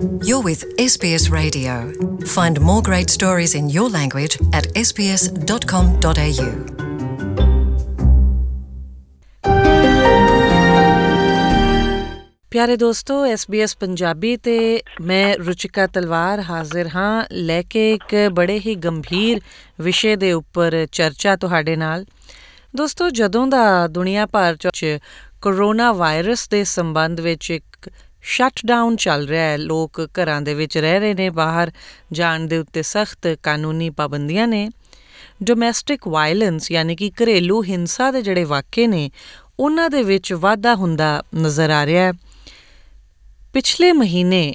You're with SBS Radio. Find more great stories in your language at sbs.com.au. ਪਿਆਰੇ ਦੋਸਤੋ SBS Punjabi ਤੇ ਮੈਂ ਰੁਚਿਕਾ ਤਲਵਾਰ ਹਾਜ਼ਰ ਹਾਂ ਲੈ ਕੇ ਇੱਕ ਬੜੇ ਹੀ ਗੰਭੀਰ ਵਿਸ਼ੇ ਦੇ ਉੱਪਰ ਚਰਚਾ ਤੁਹਾਡੇ ਨਾਲ ਦੋਸਤੋ ਜਦੋਂ ਦਾ ਦੁਨੀਆ ਭਰ 'ਚ ਕੋਰੋਨਾ ਵਾਇਰਸ ਦੇ ਸੰਬੰਧ ਵਿੱਚ ਇੱਕ ਸ਼ਟਡਾਊਨ ਚੱਲ ਰਿਹਾ ਹੈ। ਲੋਕ ਘਰਾਂ ਦੇ ਵਿੱਚ ਰਹਿ ਰਹੇ ਨੇ, ਬਾਹਰ ਜਾਣ ਦੇ ਉੱਤੇ ਸਖਤ ਕਾਨੂੰਨੀ ਪਾਬੰਦੀਆਂ ਨੇ। ਡੋਮੈਸਟਿਕ ਵਾਇਲੈਂਸ ਯਾਨੀ ਕਿ ਘਰੇਲੂ ਹਿੰਸਾ ਦੇ ਜਿਹੜੇ ਵਾਕਿਏ ਨੇ, ਉਹਨਾਂ ਦੇ ਵਿੱਚ ਵਾਧਾ ਹੁੰਦਾ ਨਜ਼ਰ ਆ ਰਿਹਾ ਹੈ। ਪਿਛਲੇ ਮਹੀਨੇ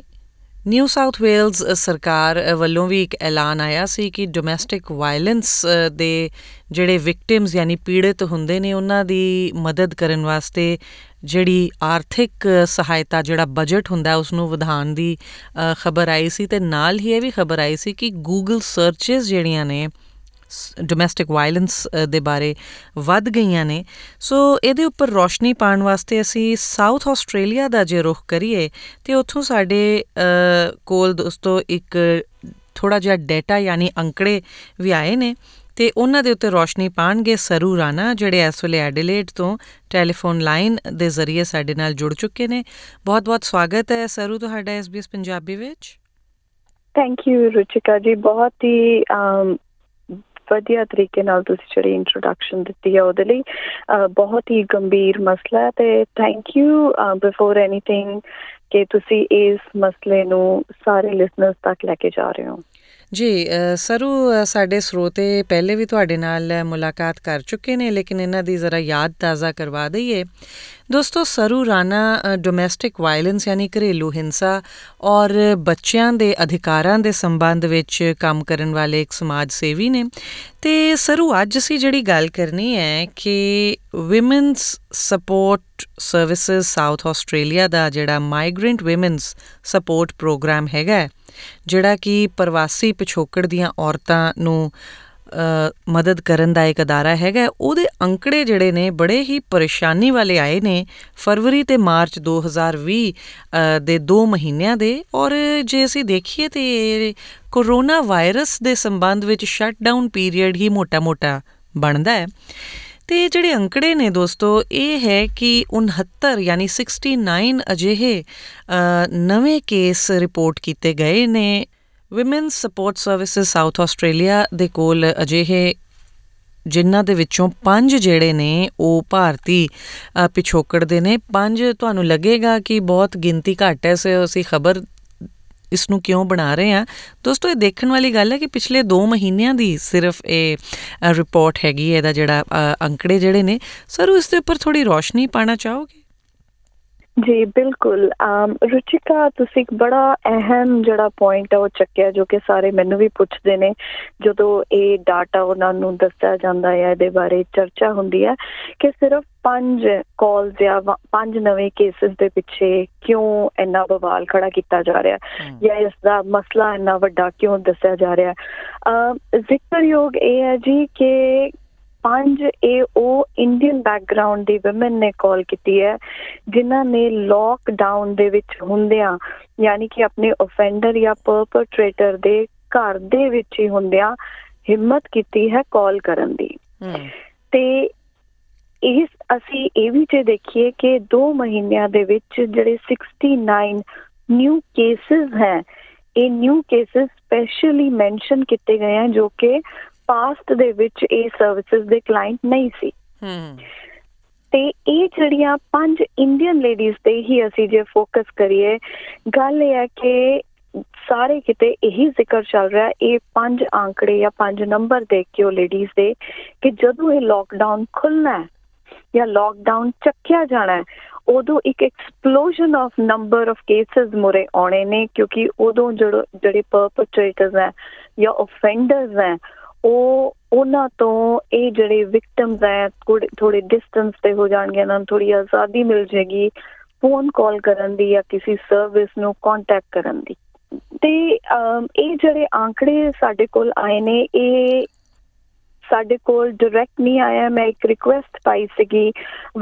ਨਿਊ ਸਾਊਥ ਵੇਲਜ਼ ਸਰਕਾਰ ਵੱਲੋਂ ਵੀ ਇੱਕ ਐਲਾਨ ਆਇਆ ਸੀ ਕਿ ਡੋਮੈਸਟਿਕ ਵਾਇਲੈਂਸ ਦੇ ਜਿਹੜੇ ਵਿਕਟਿਮਸ ਯਾਨੀ ਪੀੜਤ ਹੁੰਦੇ ਨੇ, ਉਹਨਾਂ ਦੀ ਮਦਦ ਕਰਨ ਵਾਸਤੇ ਜਿਹੜੀ ਆਰਥਿਕ ਸਹਾਇਤਾ, ਜਿਹੜਾ ਬਜਟ ਹੁੰਦਾ, ਉਸ ਨੂੰ ਵਧਾਉਣ ਦੀ ਖਬਰ ਆਈ ਸੀ ਤੇ ਨਾਲ ਹੀ ਇਹ ਵੀ ਖਬਰ ਆਈ ਸੀ ਕਿ ਗੂਗਲ ਸਰਚਸ ਜਿਹੜੀਆਂ ਨੇ ਡੋਮੈਸਟਿਕ ਵਾਇਲੈਂਸ ਦੇ ਬਾਰੇ ਵੱਧ ਗਈਆਂ ਨੇ। ਸੋ ਇਹਦੇ ਉੱਪਰ ਰੋਸ਼ਨੀ ਪਾਉਣ ਵਾਸਤੇ ਅਸੀਂ ਸਾਊਥ ਆਸਟ੍ਰੇਲੀਆ ਦਾ ਜੇ ਰੁਖ ਕਰੀਏ, ਤੇ ਉੱਥੋਂ ਸਾਡੇ ਕੋਲ ਦੋਸਤੋ ਇੱਕ ਥੋੜਾ ਜਿਹਾ ਡਾਟਾ ਯਾਨੀ ਅੰਕੜੇ ਵੀ ਆਏ ਨੇ, ਤੇ ਉਹਨਾਂ ਦੇ ਉੱਤੇ ਰੋਸ਼ਨੀ ਪਾਣਗੇ ਸਰੂ ਰਾਣਾ ਜਿਹੜੇ ਇਸ ਵੇਲੇ ਐਡੀਲੇਡ ਤੋਂ ਟੈਲੀਫੋਨ ਲਾਈਨ ਦੇ ਜ਼ਰੀਏ ਸਾਡੇ ਨਾਲ ਜੁੜ ਚੁੱਕੇ ਨੇ। ਬਹੁਤ-ਬਹੁਤ ਸਵਾਗਤ ਹੈ ਸਰੂ ਤੁਹਾਡਾ ਐਸਬੀਐਸ ਪੰਜਾਬੀ ਵਿੱਚ। ਥੈਂਕ ਯੂ ਰੁਚਿਕਾ ਜੀ। ਬਹੁਤ ਹੀ ਵਧੀਆ ਤਰੀਕੇ ਨਾਲ ਤੁਸੀਂ ਜਿਹੜੀ ਇੰਟਰੋਡਕਸ਼ਨ ਦਿੱਤੀ ਹੈ ਉਹਦੇ ਲਈ ਬਹੁਤ ਹੀ ਗੰਭੀਰ ਮਸਲਾ ਹੈ ਤੇ ਥੈਂਕ ਯੂ ਬਿਫੋਰ ਐਨੀਥਿੰਗ ਕਿ ਤੁਸੀਂ ਇਸ ਮਸਲੇ ਨੂੰ ਸਾਰੇ ਲਿਸਨਰਸ ਤੱਕ ਲੈ ਕੇ ਜਾ ਰਹੇ ਹੋ। ਜੀ ਸਰੂ ਸਾਡੇ ਸਰੋਤੇ ਪਹਿਲੇ ਵੀ ਤੁਹਾਡੇ ਨਾਲ ਮੁਲਾਕਾਤ ਕਰ ਚੁੱਕੇ ਨੇ, ਲੇਕਿਨ ਇਹਨਾਂ ਦੀ ਜ਼ਰਾ ਯਾਦ ਤਾਜ਼ਾ ਕਰਵਾ ਦਈਏ। ਦੋਸਤੋ ਸਰੂ ਰਾਣਾ ਡੋਮੈਸਟਿਕ ਵਾਇਲੈਂਸ ਯਾਨੀ ਘਰੇਲੂ ਹਿੰਸਾ ਔਰ ਬੱਚਿਆਂ ਦੇ ਅਧਿਕਾਰਾਂ ਦੇ ਸੰਬੰਧ ਵਿੱਚ ਕੰਮ ਕਰਨ ਵਾਲੇ ਇੱਕ ਸਮਾਜ ਸੇਵੀ ਨੇ। ਤੇ ਸਰੂ ਅੱਜ ਅਸੀਂ ਜਿਹੜੀ ਗੱਲ ਕਰਨੀ ਹੈ ਕਿ Women's Support Services South Australia ਦਾ ਜਿਹੜਾ ਮਾਈਗ੍ਰੈਂਟ ਔਮਨਸ ਸਪੋਰਟ ਪ੍ਰੋਗਰਾਮ ਹੈਗਾ ਜਿਹੜਾ ਕਿ ਪ੍ਰਵਾਸੀ ਪਿਛੋਕੜ ਦੀਆਂ ਔਰਤਾਂ ਨੂੰ ਮਦਦ ਕਰਨ ਦਾ ਇੱਕ ਅਦਾਰਾ ਹੈਗਾ। ਉਹਦੇ ਅੰਕੜੇ ਜਿਹੜੇ ਨੇ, ਬੜੇ ਹੀ ਪਰੇਸ਼ਾਨੀ ਵਾਲੇ ਆਏ ਨੇ ਫਰਵਰੀ ਤੇ ਮਾਰਚ 2020 ਦੇ 2 ਮਹੀਨਿਆਂ ਦੇ। ਔਰ ਜੇ ਅਸੀਂ ਦੇਖੀਏ ਤੇ ਕੋਰੋਨਾ ਵਾਇਰਸ ਦੇ ਸੰਬੰਧ ਵਿੱਚ ਸ਼ਟਡਾਊਨ ਪੀਰੀਅਡ ਹੀ ਮੋਟਾ-ਮੋਟਾ ਬਣਦਾ ਹੈ। ਤੇ ਜਿਹੜੇ ਅੰਕੜੇ ਨੇ ਦੋਸਤੋ, ਇਹ ਹੈ ਕਿ 69 ਯਾਨੀ 69 ਅਜਿਹੇ ਨਵੇਂ ਕੇਸ ਰਿਪੋਰਟ ਕੀਤੇ ਗਏ ਨੇ। Women Support Services South Australia ਦੇ ਕੋਲ ਅਜਿਹੇ, ਜਿਨ੍ਹਾਂ ਦੇ ਵਿੱਚੋਂ ਪੰਜ ਜਿਹੜੇ ਨੇ, ਉਹ ਭਾਰਤੀ ਪਿਛੋਕੜ ਦੇ ਨੇ। ਪੰਜ ਤੁਹਾਨੂੰ ਲੱਗੇਗਾ ਕਿ ਬਹੁਤ ਗਿਣਤੀ ਘੱਟ ਹੈ, ਸੋ, ਅਸੀਂ ਖਬਰ ਇਸ ਨੂੰ ਕਿਉਂ ਬਣਾ ਰਹੇ ਆ ਦੋਸਤੋ, ਇਹ ਦੇਖਣ ਵਾਲੀ ਗੱਲ ਹੈ ਕਿ ਪਿਛਲੇ 2 ਮਹੀਨਿਆਂ ਦੀ ਸਿਰਫ ਇਹ ਰਿਪੋਰਟ ਹੈਗੀ ਇਹਦਾ ਜਿਹੜਾ ਅੰਕੜੇ ਜਿਹੜੇ ਨੇ, ਸਰ ਇਸ ਦੇ ਉੱਪਰ ਥੋੜੀ ਰੋਸ਼ਨੀ ਪਾਣਾ ਚਾਹੋਗੇ? ਜੀ ਬਿਲਕੁਲ। ਰੁਚਿਕਾ ਤੁਸੀਂ ਇੱਕ ਬੜਾ ਅਹਿਮ ਜਿਹੜਾ ਪੁਆਇੰਟ ਹੈ ਉਹ ਚੱਕਿਆ ਜੋ ਕਿ ਸਾਰੇ ਮੈਨੂੰ ਵੀ ਪੁੱਛਦੇ ਨੇ। ਜਦੋਂ ਇਹ ਡਾਟਾ ਉਹਨਾਂ ਨੂੰ ਦੱਸਿਆ ਜਾਂਦਾ ਹੈ ਇਹਦੇ ਬਾਰੇ ਚਰਚਾ ਹੁੰਦੀ ਹੈ ਕਿ ਸਿਰਫ ਪੰਜ ਕਾਲਸ ਜਾਂ ਪੰਜ ਨਵੇਂ ਕੇਸਿਸ ਦੇ ਪਿੱਛੇ ਕਿਉਂ ਇੰਨਾ ਬਵਾਲ ਖੜਾ ਕੀਤਾ ਜਾ ਰਿਹਾ? ਜਾਂ ਇਸ ਦਾ ਮਸਲਾ ਇੰਨਾ ਵੱਡਾ ਕਿਉਂ ਦੱਸਿਆ ਜਾ ਰਿਹਾ? ਜ਼ਿਕਰਯੋਗ ਇਹ ਹੈ ਜੀ ਕਿ ਪੰਜ ਇਹ ਉਹ ਇੰਡੀਅਨ ਬੈਕਗ੍ਰਾਉਂਡ ਦੀ ਔਮਨ ਨੇ ਕਾਲ ਕੀਤੀ ਹੈ ਜਿਨ੍ਹਾਂ ਨੇ ਲੋਕਡਾਊਨ ਦੇ ਵਿੱਚ ਹੁੰਦਿਆਂ ਯਾਨੀ ਕਿ ਆਪਣੇ ਆਫੈਂਡਰ ਜਾਂ ਪਰਪਟ੍ਰੇਟਰ ਦੇ ਘਰ ਦੇ ਵਿੱਚ ਹੀ ਹੁੰਦਿਆਂ ਹਿੰਮਤ ਕੀਤੀ ਹੈ ਕਾਲ ਕਰਨ ਦੀ। ਤੇ ਇਸ ਅਸੀਂ ਇਹ ਵੀ ਜੇ ਦੇਖੀਏ ਕਿ 2 ਮਹੀਨਿਆਂ ਦੇ ਵਿੱਚ ਜਿਹੜੇ 69 ਨਿਊ ਕੇਸਿਸ ਹੈ ਇਹ ਨਿਊ ਕੇਸਿਸ ਸਪੈਸ਼ਲੀ ਮੈਂਸ਼ਨ ਕੀਤੇ ਗਏ ਹਨ ਜੋ ਕਿ ਪਾਸਟ ਦੇ ਵਿੱਚ ਇਹ ਸਰਵਿਸਿਜ਼ ਦੇ ਕਲਾਇੰਟ ਨਹੀਂ ਸੀ। ਹਮ ਤੇ ਇਹ ਜਿਹੜੀਆਂ ਪੰਜ ਇੰਡੀਅਨ ਲੇਡੀਜ਼ ਤੇ ਹੀ ਅਸੀਂ ਜੇ ਫੋਕਸ ਕਰੀਏ ਗੱਲ ਇਹ ਹੈ ਕਿ ਸਾਰੇ ਕਿਤੇ ਇਹੀ ਜ਼ਿਕਰ ਚੱਲ ਰਿਹਾ ਇਹ ਪੰਜ ਆંકੜੇ ਜਾਂ ਪੰਜ ਨੰਬਰ ਦੇਖ ਕੇ ਉਹ ਲੇਡੀਜ਼ ਦੇ ਕਿ ਜਦੋਂ ਇਹ ਲੋਕਡਾਊਨ ਖੁੱਲਣਾ ਹੈ ਜਾਂ ਲੋਕਡਾਊਨ ਚੱਕਿਆ ਜਾਣਾ ਹੈ ਉਦੋਂ ਇੱਕ explosion of number of cases ਮੁਰੇ ਆਉਣੇ ਨੇ ਕਿਉਂਕਿ ਉਦੋਂ ਜਿਹੜੇ ਪਰਪਟ੍ਰੇਟਰਸ ਹੈ ਜਾਂ ਆਫੈਂਡਰਸ ਹੈ ਉਹ, ਉਹਨਾਂ ਤੋਂ ਇਹ ਜਿਹੜੇ ਵਿਕਟਮਸ ਹੈ ਥੋੜੇ ਡਿਸਟੈਂਸ ਤੇ ਹੋ ਜਾਣਗੇ ਉਹਨਾਂ ਨੂੰ ਥੋੜੀ ਆਜ਼ਾਦੀ ਮਿਲ ਜੇਗੀ ਫੋਨ ਕਾਲ ਕਰਨ ਦੀ ਜਾਂ ਕਿਸੇ ਸਰਵਿਸ ਨੂੰ ਕੰਟੈਕਟ ਕਰਨ ਦੀ। ਤੇ ਇਹ ਜਿਹੜੇ ਆંકੜੇ ਸਾਡੇ ਕੋਲ ਆਏ ਨੇ, ਇਹ ਸਾਡੇ ਕੋਲ ਡਾਇਰੈਕਟ ਨਹੀਂ ਆਇਆ। ਮੈਂ ਇੱਕ ਰਿਕੁਐਸਟ ਪਾਈ ਸੀਗੀ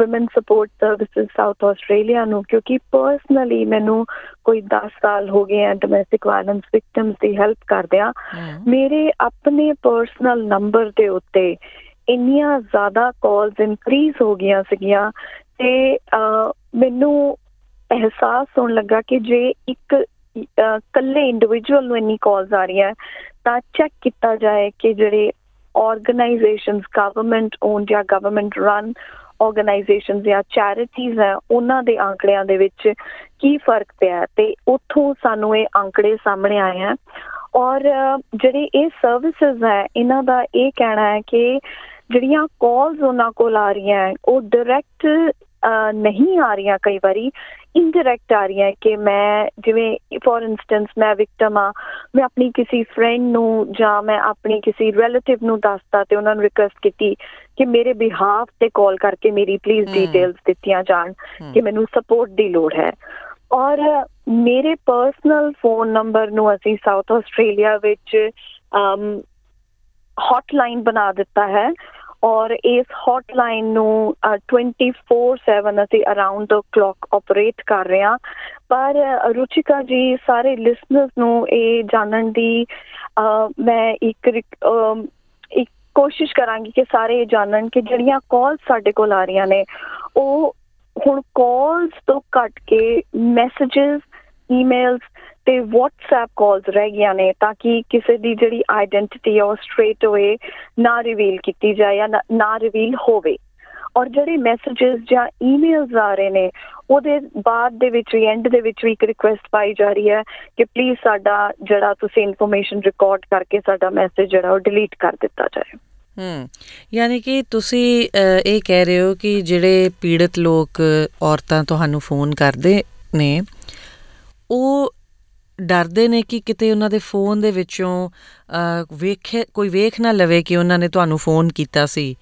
woman support services South Australia ਨੂੰ ਕਿਉਂਕਿ ਪਰਸਨਲੀ ਮੈਨੂੰ ਕੋਈ 10 ਸਾਲ ਹੋ ਗਏ ਆ ਡੋਮੈਸਟਿਕ ਵਾਇਲੈਂਸ ਵਿਕਟਮਸ ਦੀ ਹੈਲਪ ਕਰਦਿਆਂ। ਮੇਰੇ ਆਪਣੇ ਪਰਸਨਲ ਨੰਬਰ ਦੇ ਉੱਤੇ ਇੰਨੀਆਂ ਜ਼ਿਆਦਾ ਕਾਲਸ ਇਨਕਰੀਜ਼ ਹੋ ਗਈਆਂ ਸੀਗੀਆਂ ਤੇ ਮੈਨੂੰ ਅਹਿਸਾਸ ਹੋਣ ਲੱਗਾ ਕਿ ਜੇ ਇੱਕ ਕੱਲੇ ਇੰਡੀਵਿਜੂਅਲ ਨੂੰ ਇੰਨੀ ਕਾਲਸ ਆ ਰਹੀਆਂ ਤਾਂ ਚੈੱਕ ਕੀਤਾ ਜਾਏ ਕਿ ਜਿਹੜੇ ਆਰਗੇਨਾਈਜੇਸ਼ਨਸ ਗਵਰਨਮੈਂਟ ਓਨਡ ਜਾਂ ਗਵਰਨਮੈਂਟ ਰਨ ਆਰਗੇਨਾਈਜੇਸ਼ਨਸ ਜਾਂ ਚੈਰਿਟੀਜ਼ ਹੈ, ਉਹਨਾਂ ਦੇ ਅੰਕੜਿਆਂ ਦੇ ਵਿੱਚ ਕੀ ਫ਼ਰਕ ਪਿਆ ਤੇ ਉੱਥੋਂ ਸਾਨੂੰ ਇਹ ਅੰਕੜੇ ਸਾਹਮਣੇ ਆਏ ਹਨ ਔਰ ਜਿਹੜੇ ਇਹ ਸਰਵਿਸਿਜ਼ ਹੈ, ਇਹਨਾਂ ਦਾ ਇਹ ਕਹਿਣਾ ਹੈ ਕਿ ਜਿਹੜੀਆਂ ਕਾਲਸ ਉਹਨਾਂ ਕੋਲ ਆ ਰਹੀਆਂ ਉਹ ਡਾਇਰੈਕਟ ਨਹੀਂ ਆ ਰਹੀਆਂ ਕਈ ਵਾਰੀ ਇਨਡਾਇਰੈਕਟ ਆ ਰਹੀਆਂ ਕਿ ਮੈਂ ਜਿਵੇਂ ਫੋਰ ਇਨਸਟੈਂਸ ਮੈਂ ਵਿਕਟਮ ਆ ਮੈਂ ਆਪਣੀ ਕਿਸੇ ਫਰੈਂਡ ਨੂੰ ਜਾਂ ਮੈਂ ਆਪਣੀ ਕਿਸੇ ਰਿਲੇਟਿਵ ਨੂੰ ਦੱਸਤਾ ਤੇ ਉਹਨਾਂ ਨੂੰ ਰਿਕਵੈਸਟ ਕੀਤੀ ਕਿ ਮੇਰੇ ਬਿਹਾਫ ਤੇ ਕਾਲ ਕਰਕੇ ਮੇਰੀ ਪਲੀਜ਼ ਡਿਟੇਲਸ ਦਿੱਤੀਆਂ ਜਾਣ ਕਿ ਮੈਨੂੰ ਸਪੋਰਟ ਦੀ ਲੋੜ ਹੈ। ਔਰ ਮੇਰੇ ਪਰਸਨਲ ਫੋਨ ਨੰਬਰ ਨੂੰ ਅਸੀਂ ਸਾਊਥ ਆਸਟ੍ਰੇਲੀਆ ਵਿੱਚ ਹੌਟਲਾਈਨ ਬਣਾ ਦਿੱਤਾ ਹੈ। ਔਰ ਇਸ ਹੌਟਲਾਈਨ ਨੂੰ 24/7 ਅਸੀਂ ਅਰਾਊਂਡ ਦ ਕਲੌਕ ਆਪਰੇਟ ਕਰ ਰਹੇ ਹਾਂ। ਪਰ ਰੁਚਿਕਾ ਜੀ, ਸਾਰੇ ਲਿਸਨਰਸ ਨੂੰ ਇਹ ਜਾਣਨ ਦੀ ਮੈਂ ਇੱਕ ਇੱਕ ਕੋਸ਼ਿਸ਼ ਕਰਾਂਗੀ ਕਿ ਸਾਰੇ ਇਹ ਜਾਣਨ ਕਿ ਜਿਹੜੀਆਂ ਕਾਲਸ ਸਾਡੇ ਕੋਲ ਆ ਰਹੀਆਂ ਨੇ, ਉਹ ਹੁਣ ਕਾਲਸ ਤੋਂ ਕੱਟ ਕੇ ਮੈਸੇजेस ਈਮੇਲਸ ਤੇ WhatsApp ਕਾਲਸ ਰਹਿ ਗਈਆਂ ਨੇ ਤਾਂ ਕਿ ਕਿਸੇ ਦੀ ਜਿਹੜੀ ਆਇਡੈਂਟੀਟੀ ਹੈ ਉਹ ਸਟ੍ਰੇਟ ਹੋਏ ਨਾ ਰਿਵੀਲ ਕੀਤੀ ਜਾਏ ਜਾਂ ਨਾ ਰਿਵੀਲ ਹੋਵੇ। ਔਰ ਜਿਹੜੇ ਮੈਸੇजेस ਜਾਂ ਈਮੇਲਸ ਆ ਰਹੇ ਨੇ, ਉਹਦੇ ਬਾਅਦ ਦੇ ਵਿੱਚ ਵੀ ਐਂਡ ਦੇ ਵਿੱਚ ਵੀ ਇੱਕ ਰਿਕੁਐਸਟ ਪਾਈ ਜਾ ਰਹੀ ਹੈ ਕਿ ਪਲੀਜ਼ ਸਾਡਾ ਜਿਹੜਾ ਤੁਸੀਂ ਇਨਫੋਰਮੇਸ਼ਨ ਰਿਕਾਰਡ ਕਰਕੇ ਸਾਡਾ ਮੈਸੇਜ ਜਿਹੜਾ ਉਹ ਡਿਲੀਟ ਕਰ ਦਿੱਤਾ ਜਾਏ। ਹੂੰ, ਯਾਨੀ ਕਿ ਤੁਸੀਂ ਇਹ ਕਹਿ ਰਹੇ ਹੋ ਕਿ ਜਿਹੜੇ ਪੀੜਤ ਲੋਕ, ਔਰਤਾਂ ਤੁਹਾਨੂੰ ਫੋਨ ਕਰਦੇ ਨੇ, ਉਹ ਡਰਦੇ ਨੇ ਕਿ ਕਿਤੇ ਉਹਨਾਂ ਦੇ ਫੋਨ ਦੇ ਵਿੱਚੋਂ ਵੇਖ ਕੋਈ ਵੇਖ ਨਾ ਲਵੇ ਕਿ ਉਹਨਾਂ ਨੇ ਤੁਹਾਨੂੰ ਫੋਨ ਕੀਤਾ ਸੀ।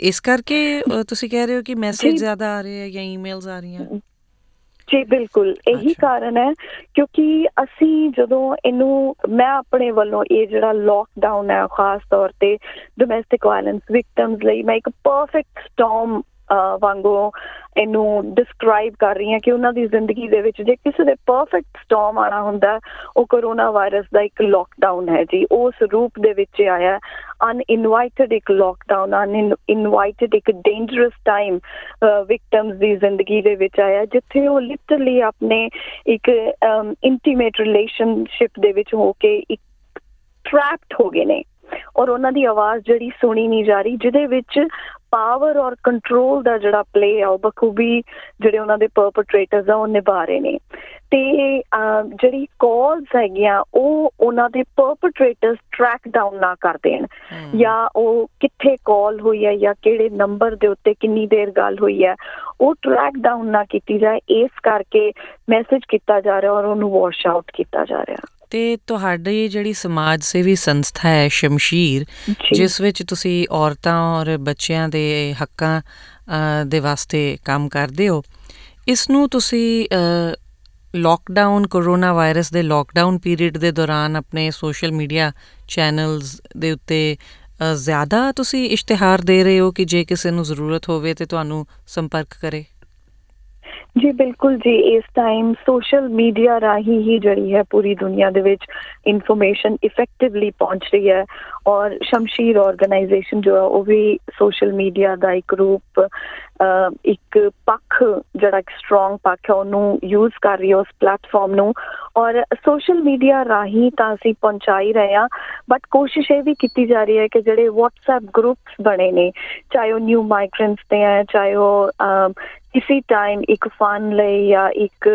ਇਸ ਕਰਕੇ ਤੁਸੀਂ ਕਹਿ ਰਹੇ ਹੋ ਕਿ ਮੈਸੇਜ ਜ਼ਿਆਦਾ ਆ ਰਹੇ ਆ ਜਾਂ ਈਮੇਲਸ ਆ ਰਹੀਆਂ? ਜੀ ਬਿਲਕੁਲ। ਇਹੀ ਕਾਰਨ ਹੈ ਕਿਉਂਕਿ ਅਸੀਂ ਜਦੋਂ ਇਹਨੂੰ ਮੈਂ ਆਪਣੇ ਵੱਲੋਂ ਇਹ ਜਿਹੜਾ ਲੋਕਡਾਊਨ ਹੈ ਖਾਸ ਤੌਰ ਤੇ ਡੋਮੈਸਟਿਕ ਵਾਇਲੈਂਸ ਵਿਕਟਮਸ ਲਈ ਮੈਂ ਇੱਕ ਪਰਫੈਕਟ ਸਟਾਰਮ ਵਾਂਗੂ ਇਹਨੂੰ ਡਿਸਕ੍ਰਾਈਬ ਕਰ ਰਹੀ ਹਾਂ ਕਿ ਉਹਨਾਂ ਦੀ ਜ਼ਿੰਦਗੀ ਦੇ ਵਿੱਚ ਜੇ ਕਿਸੇ ਦੇ ਪਰਫੈਕਟ ਸਟਾਰਮ ਆਣਾ ਹੁੰਦਾ, ਉਹ ਕਰੋਨਾ ਵਾਇਰਸ ਦਾ ਇੱਕ ਲੋਕਡਾਊਨ ਹੈ ਜੀ। ਉਸ ਰੂਪ ਦੇ ਵਿੱਚ ਆਇਆ। ਅਨਇਨਵਾਈਟਡ ਇੱਕ ਲੋਕਡਾਊਨ ਅਨਇਨਵਾਈਟਡ ਇੱਕ ਡੇਂਜਰਸ ਟਾਈਮ ਵਿਕਟਮਸ ਦੀ ਜ਼ਿੰਦਗੀ ਦੇ ਵਿੱਚ ਆਇਆ, ਜਿੱਥੇ ਉਹ ਲਿਟਰਲੀ ਆਪਣੇ ਇੱਕ ਇੰਟੀਮੇਟ ਰਿਲੇਸ਼ਨਸ਼ਿਪ ਦੇ ਵਿੱਚ ਹੋ ਕੇ ਇੱਕ ਟ੍ਰੈਪਡ ਹੋ ਗਏ ਨੇ। ਔਰ ਉਹਨਾਂ ਦੀ ਆਵਾਜ਼ ਜਿਹੜੀ ਸੁਣੀ ਨਹੀਂ ਜਾ ਰਹੀ ਜਿਹਦੇ ਵਿੱਚ ਪਾਵਰ ਔਰ ਕੰਟਰੋਲ ਦਾ ਜਿਹੜਾ ਪਲੇ ਆ ਉਹ ਬਖੂਬੀ ਜਿਹੜੇ ਉਹਨਾਂ ਦੇ ਪਰਪਟ੍ਰੇਟਰਸ ਆ ਉਹ ਨਿਭਾ ਰਹੇ ਨੇ। ਤੇ ਜਿਹੜੀ ਕਾਲਸ ਹੈਗੀਆਂ ਉਹ ਉਹਨਾਂ ਦੇ ਪਰਪਟ੍ਰੇਟਰਸ ਟਰੈਕ ਡਾਊਨ ਨਾ ਕਰ ਦੇਣ। ਜਾਂ ਉਹ ਕਿੱਥੇ ਕਾਲ ਹੋਈ ਹੈ ਜਾਂ ਕਿਹੜੇ ਨੰਬਰ ਦੇ ਉੱਤੇ ਕਿੰਨੀ ਦੇਰ ਗੱਲ ਹੋਈ ਹੈ ਉਹ ਟਰੈਕ ਡਾਊਨ ਨਾ ਕੀਤੀ ਜਾਏ। ਇਸ ਕਰਕੇ ਮੈਸੇਜ ਕੀਤਾ ਜਾ ਰਿਹਾ ਔਰ ਉਹਨੂੰ ਵਾਸ਼ ਆਊਟ ਕੀਤਾ ਜਾ ਰਿਹਾ। ਤੇ ਤੁਹਾਡੀ ਜਿਹੜੀ ਸਮਾਜ ਸੇਵੀ ਸੰਸਥਾ ਹੈ ਸ਼ਮਸ਼ੀਰ ਜਿਸ ਵਿੱਚ ਤੁਸੀਂ ਔਰਤਾਂ ਔਰ ਬੱਚਿਆਂ ਦੇ ਹੱਕਾਂ ਦੇ ਵਾਸਤੇ ਕੰਮ ਕਰਦੇ ਹੋ ਇਸ ਨੂੰ ਤੁਸੀਂ ਲਾਕਡਾਊਨ ਕੋਰੋਨਾ ਵਾਇਰਸ ਦੇ ਲਾਕਡਾਊਨ ਪੀਰੀਅਡ ਦੇ ਦੌਰਾਨ ਆਪਣੇ ਸੋਸ਼ਲ ਮੀਡੀਆ ਚੈਨਲਸ ਦੇ ਉੱਤੇ ਜ਼ਿਆਦਾ ਤੁਸੀਂ ਇਸ਼ਤਿਹਾਰ ਦੇ ਰਹੇ ਹੋ ਕਿ ਜੇ ਕਿਸੇ ਨੂੰ ਜ਼ਰੂਰਤ ਹੋਵੇ ਤੇ ਤੁਹਾਨੂੰ ਸੰਪਰਕ ਕਰੇ? ਜੀ, ਬਿਲਕੁਲ ਜੀ, ਇਸ ਟਾਈਮ ਸੋਸ਼ਲ ਮੀਡੀਆ ਰਾਹੀਂ ਹੀ ਜਿਹੜੀ ਹੈ ਪੂਰੀ ਦੁਨੀਆ ਦੇ ਵਿੱਚ ਇਨਫੋਰਮੇਸ਼ਨ ਇਫੈਕਟਿਵਲੀ ਪਹੁੰਚ ਰਹੀ ਹੈ ਔਰ ਸ਼ਮਸ਼ੀਰ ਆਰਗੇਨਾਈਜੇਸ਼ਨ ਜੋ ਹੈ ਉਹ ਵੀ ਸੋਸ਼ਲ ਮੀਡੀਆ ਦਾ ਇੱਕ ਰੂਪ ਇੱਕ ਪੱਖ ਜਿਹੜਾ ਇੱਕ ਸਟਰੋਂਗ ਪੱਖ ਹੈ ਉਹਨੂੰ ਯੂਜ਼ ਕਰ ਰਹੀ ਹੈ ਉਸ ਪਲੇਟਫਾਰਮ ਨੂੰ ਔਰ ਸੋਸ਼ਲ ਮੀਡੀਆ ਰਾਹੀਂ ਤਾਂ ਅਸੀਂ ਪਹੁੰਚਾਈ ਰਹੇ ਹਾਂ ਬਟ ਕੋਸ਼ਿਸ਼ ਇਹ ਵੀ ਕੀਤੀ ਜਾ ਰਹੀ ਹੈ ਕਿ ਜਿਹੜੇ WhatsApp ਗਰੁੱਪਸ ਬਣੇ ਨੇ, ਚਾਹੇ ਉਹ ਨਿਊ ਮਾਈਗ੍ਰੈਂਟਸ ਤੇ ਹੈ, ਚਾਹੇ ਉਹ ਕਿਸੇ ਟਾਈਮ ਇੱਕ ਫਨ ਲਈ ਜਾਂ ਇੱਕ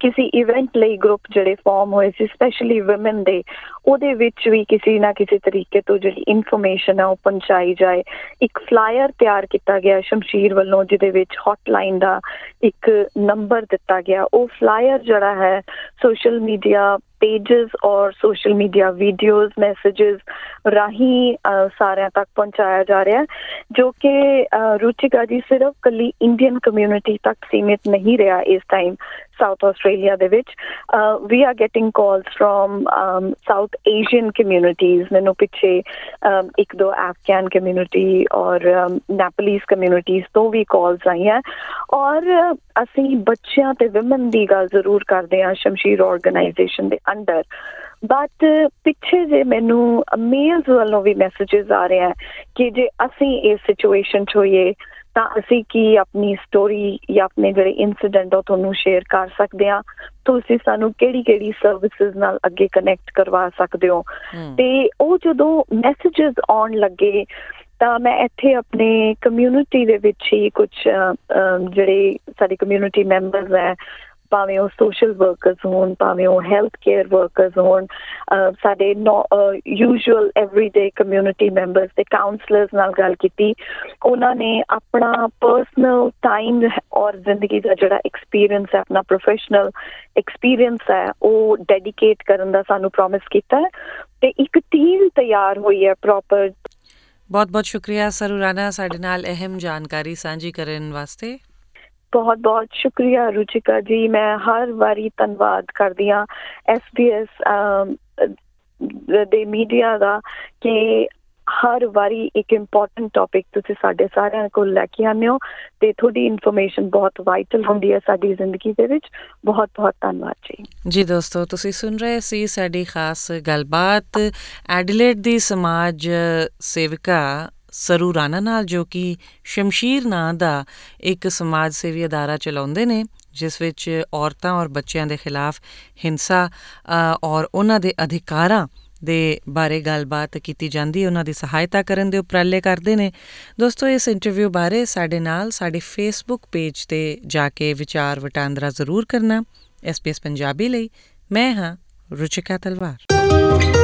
ਕਿਸੇ ਇਵੈਂਟ ਲਈ ਗਰੁੱਪ ਜਿਹੜੇ ਫਾਰਮ ਹੋਏ ਸੀ ਸਪੈਸ਼ਲੀ ਔਮਨ ਦੇ, ਉਹਦੇ ਵਿੱਚ ਵੀ ਕਿਸੇ ਨਾ ਕਿਸੇ ਤਰੀਕੇ ਤੋਂ ਜਿਹੜੀ ਇਨਫੋਰਮੇਸ਼ਨ ਹੈ ਉਹ ਪਹੁੰਚਾਈ ਜਾਏ। ਇੱਕ ਫਲਾਇਰ ਤਿਆਰ ਕੀਤਾ ਗਿਆ ਸ਼ਮਸ਼ੀਰ ਵੱਲੋਂ, ਜਿਹਦੇ ਵਿੱਚ ਹੌਟਲਾਈਨ ਦਾ ਇੱਕ ਨੰਬਰ ਦਿੱਤਾ ਗਿਆ। ਉਹ ਫਲਾਇਰ ਜਿਹੜਾ ਹੈ ਸੋਸ਼ਲ ਮੀਡੀਆ ਪੇजेस ਔਰ ਸੋਸ਼ਲ ਮੀਡੀਆ ਵੀਡੀਓਜ਼ ਮੈਸੇजेस ਰਾਹੀਂ ਸਾਰਿਆਂ ਤੱਕ ਪਹੁੰਚਾਇਆ ਜਾ ਰਿਹਾ ਹੈ ਜੋ ਕਿ ਰੁਚਿਕਾ ਜੀ ਸਿਰਫ ਕੱਲੀ ਇੰਡੀਅਨ ਕਮਿਊਨਿਟੀ ਤੱਕ ਸੀਮਿਤ ਨਹੀਂ ਰਿਹਾ ਇਸ ਟਾਈਮ ਸਾਊਥ ਆਸਟ੍ਰੇਲੀਆ ਦੇ ਵਿੱਚ we are getting calls from South Asian communities ਮੈਨੂੰ ਪਿੱਛੇ um, ਇੱਕ ਦੋ ਅਫਗਾਨ ਕਮਿਊਨਿਟੀ ਔਰ ਨੈਪਲੀਜ਼ ਕਮਿਊਨਿਟੀਜ਼ ਤੋਂ ਵੀ ਕਾਲਸ ਆਈਆਂ। ਔਰ ਅਸੀਂ ਬੱਚਿਆਂ ਤੇ ਔਮਨ ਦੀ ਗੱਲ ਜ਼ਰੂਰ ਕਰਦੇ ਹਾਂ ਸ਼ਮਸ਼ੀਰ ਆਰਗੇਨਾਈਜੇਸ਼ਨ ਦੇ ਅੰਡਰ ਬਟ ਪਿੱਛੇ ਜੇ ਮੈਨੂੰ ਮੇਲਸ ਵੱਲੋਂ ਵੀ ਮੈਸੇजेस ਆ ਰਹੇ ਆ ਕਿ ਜੇ ਅਸੀਂ ਇਸ ਸਿਚੁਏਸ਼ਨ 'ਚ ਹੋਈਏ ਤਾਂ ਅਸੀਂ ਕੀ ਆਪਣੀ ਸਟੋਰੀ ਜਾਂ ਆਪਣੇ ਜਿਹੜੇ ਇਨਸੀਡੈਂਟ ਉਹ ਤੁਹਾਨੂੰ ਸ਼ੇਅਰ ਕਰ ਸਕਦੇ ਆ ਤੁਸੀਂ ਸਾਨੂੰ ਕਿਹੜੀ ਕਿਹੜੀ ਸਰਵਿਸਿਜ਼ ਨਾਲ ਅੱਗੇ ਕਨੈਕਟ ਕਰਵਾ ਸਕਦੇ ਹੋ। ਤੇ ਉਹ ਜਦੋਂ ਮੈਸੇजेस ਆਉਣ ਲੱਗੇ ਤਾਂ ਮੈਂ ਇੱਥੇ ਆਪਣੇ ਕਮਿਊਨਿਟੀ ਦੇ ਵਿੱਚ ਹੀ ਕੁਝ ਜਿਹੜੇ ਸਾਡੀ ਕਮਿਊਨਿਟੀ ਮੈਂਬਰਸ ਹੈ ਭਾਵੇਂ ਉਹ ਸੋਸ਼ਲ ਵਰਕਰਸ ਹੋਣ, ਭਾਵੇਂ ਉਹ ਹੈਲਥ ਕੇਅਰ ਵਰਕਰਸ ਹੋਣ ਸਾਡੇ ਯੂਜੂਅਲ ਐਵਰੀਡੇ ਕਮਿਊਨਿਟੀ ਮੈਂਬਰਸ ਤੇ ਕਾਉਂਸਲਰਸ ਨਾਲ ਗੱਲ ਕੀਤੀ। ਉਹਨਾਂ ਨੇ ਆਪਣਾ ਪਰਸਨਲ ਟਾਈਮ ਔਰ ਜ਼ਿੰਦਗੀ ਦਾ ਜਿਹੜਾ ਐਕਸਪੀਰੀਅੰਸ ਹੈ, ਆਪਣਾ ਪ੍ਰੋਫੈਸ਼ਨਲ ਐਕਸਪੀਰੀਅੰਸ ਹੈ, ਉਹ ਡੈਡੀਕੇਟ ਕਰਨ ਦਾ ਸਾਨੂੰ ਪ੍ਰੋਮਿਸ ਕੀਤਾ ਹੈ ਤੇ ਇੱਕ ਟੀਮ ਤਿਆਰ ਹੋਈ ਹੈ ਪ੍ਰੋਪਰ ਬਹੁਤ ਬਹੁਤ ਸ਼ੁਕਰੀਆ ਸਰੂ ਸਾਡੇ ਨਾਲ ਅਹਿਮ ਜਾਣਕਾਰੀ ਸਾਂਝੀ ਕਰਨ ਵਾਸਤੇ। ਬਹੁਤ ਬਹੁਤ ਸ਼ੁਕਰੀਆ ਰੁਚਿਕਾ ਜੀ, ਮੈਂ ਹਰ ਵਾਰੀ ਧੰਨਵਾਦ ਕਰਦੀ ਆ ਐਸਪੀਐਸ ਦੇ ਮੀਡੀਆ ਦਾ ਕਿ ਹਰ ਵਾਰੀ ਇੱਕ ਇੰਪੋਰਟੈਂਟ ਟੌਪਿਕ ਤੁਸੀਂ ਸਾਡੇ ਸਾਰਿਆਂ ਕੋਲ ਲੈ ਕੇ ਆਨੇ ਹੋ ਤੇ ਤੁਹਾਡੀ ਇਨਫੋਰਮੇਸ਼ਨ ਬਹੁਤ ਵਾਈਟਲ ਹੁੰਦੀ ਹੈ ਸਾਡੀ ਜ਼ਿੰਦਗੀ ਦੇ ਵਿੱਚ। ਬਹੁਤ ਬਹੁਤ ਧੰਨਵਾਦ ਜੀ। ਜੀ ਦੋਸਤੋ, ਤੁਸੀਂ ਸੁਣ ਰਹੇ ਸੀ ਸਾਡੀ ਖਾਸ ਗੱਲਬਾਤ ਐਡਲੇਡ ਦੀ ਸਮਾਜ ਸੇਵਿਕਾ ਸਰੂ ਰਾਣਾ ਨਾਲ, ਜੋ ਕਿ ਸ਼ਮਸ਼ੀਰ ਨਾਂ ਦਾ ਇੱਕ ਸਮਾਜ ਸੇਵੀ ਅਦਾਰਾ ਚਲਾਉਂਦੇ ਨੇ, ਜਿਸ ਵਿੱਚ ਔਰਤਾਂ ਔਰ ਬੱਚਿਆਂ ਦੇ ਖਿਲਾਫ ਹਿੰਸਾ ਔਰ ਉਹਨਾਂ ਦੇ ਅਧਿਕਾਰਾਂ ਦੇ ਬਾਰੇ ਗੱਲਬਾਤ ਕੀਤੀ ਜਾਂਦੀ ਉਹਨਾਂ ਦੀ ਸਹਾਇਤਾ ਕਰਨ ਦੇ ਉਪਰਾਲੇ ਕਰਦੇ ਨੇ। ਦੋਸਤੋ, ਇਸ ਇੰਟਰਵਿਊ ਬਾਰੇ ਸਾਡੇ ਨਾਲ ਸਾਡੇ ਫੇਸਬੁੱਕ ਪੇਜ ਤੇ ਜਾ ਕੇ ਵਿਚਾਰ ਵਟਾਂਦਰਾ ਜ਼ਰੂਰ ਕਰਨਾ। ਐਸਪੀਐਸ ਪੰਜਾਬੀ ਲਈ ਮੈਂ ਹਾਂ ਰੁਚਿਕਾ ਤਲਵਾਰ।